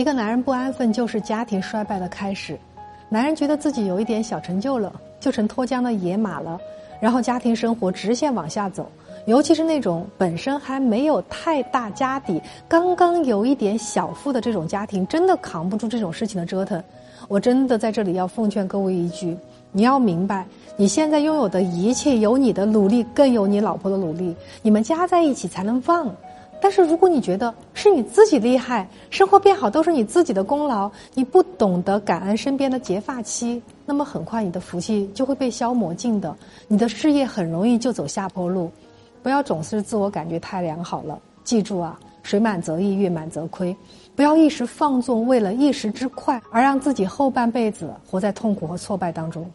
一个男人不安分就是家庭衰败的开始。男人觉得自己有一点小成就了，就成脱缰的野马了，然后家庭生活直线往下走。尤其是那种本身还没有太大家底、刚刚有一点小富的这种家庭，真的扛不住这种事情的折腾。我真的在这里要奉劝各位一句：你要明白，你现在拥有的一切，有你的努力，更有你老婆的努力，你们加在一起才能旺。但是如果你觉得是你自己厉害，生活变好都是你自己的功劳，你不懂得感恩身边的结发妻，那么很快你的福气就会被消磨尽的，你的事业很容易就走下坡路。不要总是自我感觉太良好了，记住啊，水满则溢，月满则亏。不要一时放纵，为了一时之快而让自己后半辈子活在痛苦和挫败当中。